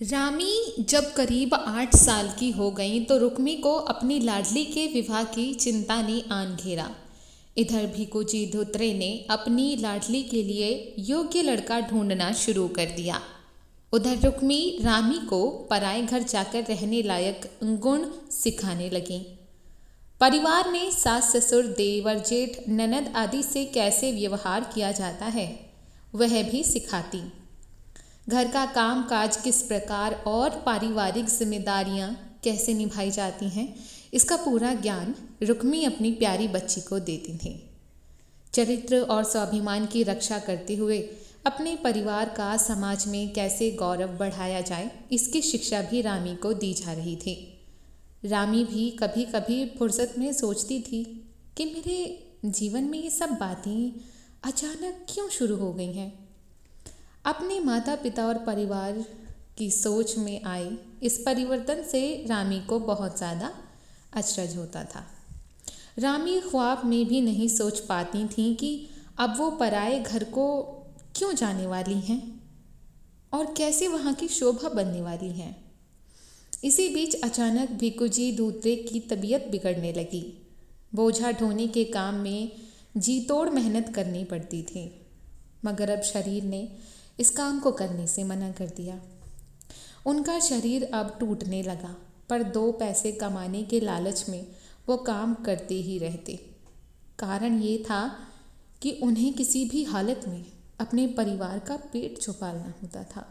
रामी जब करीब आठ साल की हो गई तो रुक्मी को अपनी लाडली के विवाह की चिंता ने आन घेरा। इधर भिकुजी धोत्रे ने अपनी लाडली के लिए योग्य लड़का ढूंढना शुरू कर दिया। उधर रुक्मी रामी को पराए घर जाकर रहने लायक गुण सिखाने लगी। परिवार में सास ससुर देवर जेठ, ननद आदि से कैसे व्यवहार किया जाता है, वह भी सिखाती। घर का काम काज किस प्रकार और पारिवारिक जिम्मेदारियाँ कैसे निभाई जाती हैं, इसका पूरा ज्ञान रुक्मी अपनी प्यारी बच्ची को देती थी चरित्र और स्वाभिमान की रक्षा करते हुए अपने परिवार का समाज में कैसे गौरव बढ़ाया जाए, इसकी शिक्षा भी रामी को दी जा रही थी। रामी भी कभी कभी फुर्सत में सोचती थी कि मेरे जीवन में ये सब बातें अचानक क्यों शुरू हो गई हैं? अपने माता पिता और परिवार की सोच में आए, इस परिवर्तन से रामी को बहुत ज़्यादा अचरज होता था। रामी ख्वाब में भी नहीं सोच पाती थी कि अब वो पराए घर को क्यों जाने वाली हैं और कैसे वहाँ की शोभा बनने वाली हैं। इसी बीच अचानक भिकुजी दूतरे की तबीयत बिगड़ने लगी। बोझा ढोने के काम में जी तोड़ मेहनत करनी पड़ती थी। मगर अब शरीर ने इस काम को करने से मना कर दिया। उनका शरीर अब टूटने लगा, पर दो पैसे कमाने के लालच में वो काम करते ही रहते। कारण ये था कि उन्हें किसी भी हालत में अपने परिवार का पेट छुपालना होता था।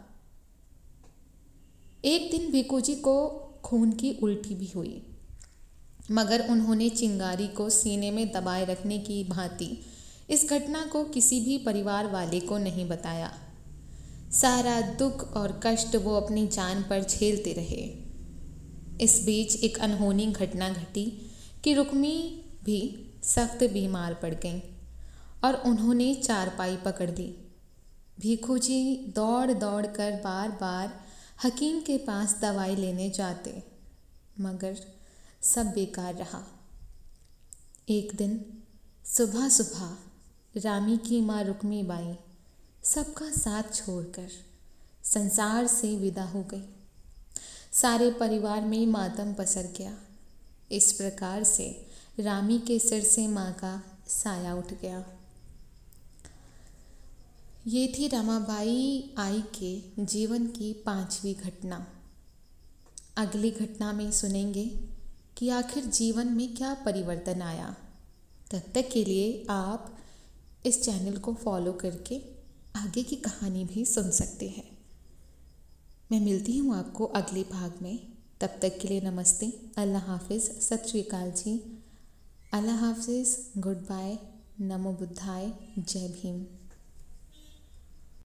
एक दिन भिकोजी को खून की उल्टी भी हुई, मगर उन्होंने चिंगारी को सीने में दबाए रखने की भांति इस घटना को किसी भी परिवार वाले को नहीं बताया। सारा दुख और कष्ट वो अपनी जान पर झेलते रहे। इस बीच एक अनहोनी घटना घटी कि रुक्मी भी सख्त बीमार पड़ गई और उन्होंने चारपाई पकड़ ली। भीखू जी दौड़ दौड़ कर बार बार हकीम के पास दवाई लेने जाते, मगर सब बेकार रहा। एक दिन सुबह सुबह रामी की माँ रुक्मी बाई सबका साथ छोड़कर संसार से विदा हो गई। सारे परिवार में मातम पसर गया। इस प्रकार से रामी के सिर से माँ का साया उठ गया। ये थी रमाबाई आई के जीवन की पांचवी घटना। अगली घटना में सुनेंगे कि आखिर जीवन में क्या परिवर्तन आया। तब तक के लिए आप इस चैनल को फॉलो करके आगे की कहानी भी सुन सकते हैं। मैं मिलती हूँ आपको अगले भाग में। तब तक के लिए नमस्ते। अल्लाह हाफिज़। सत श्रीकाल जी। अल्लाह हाफिज़। Good bye. नमो बुद्धाय। जय भीम।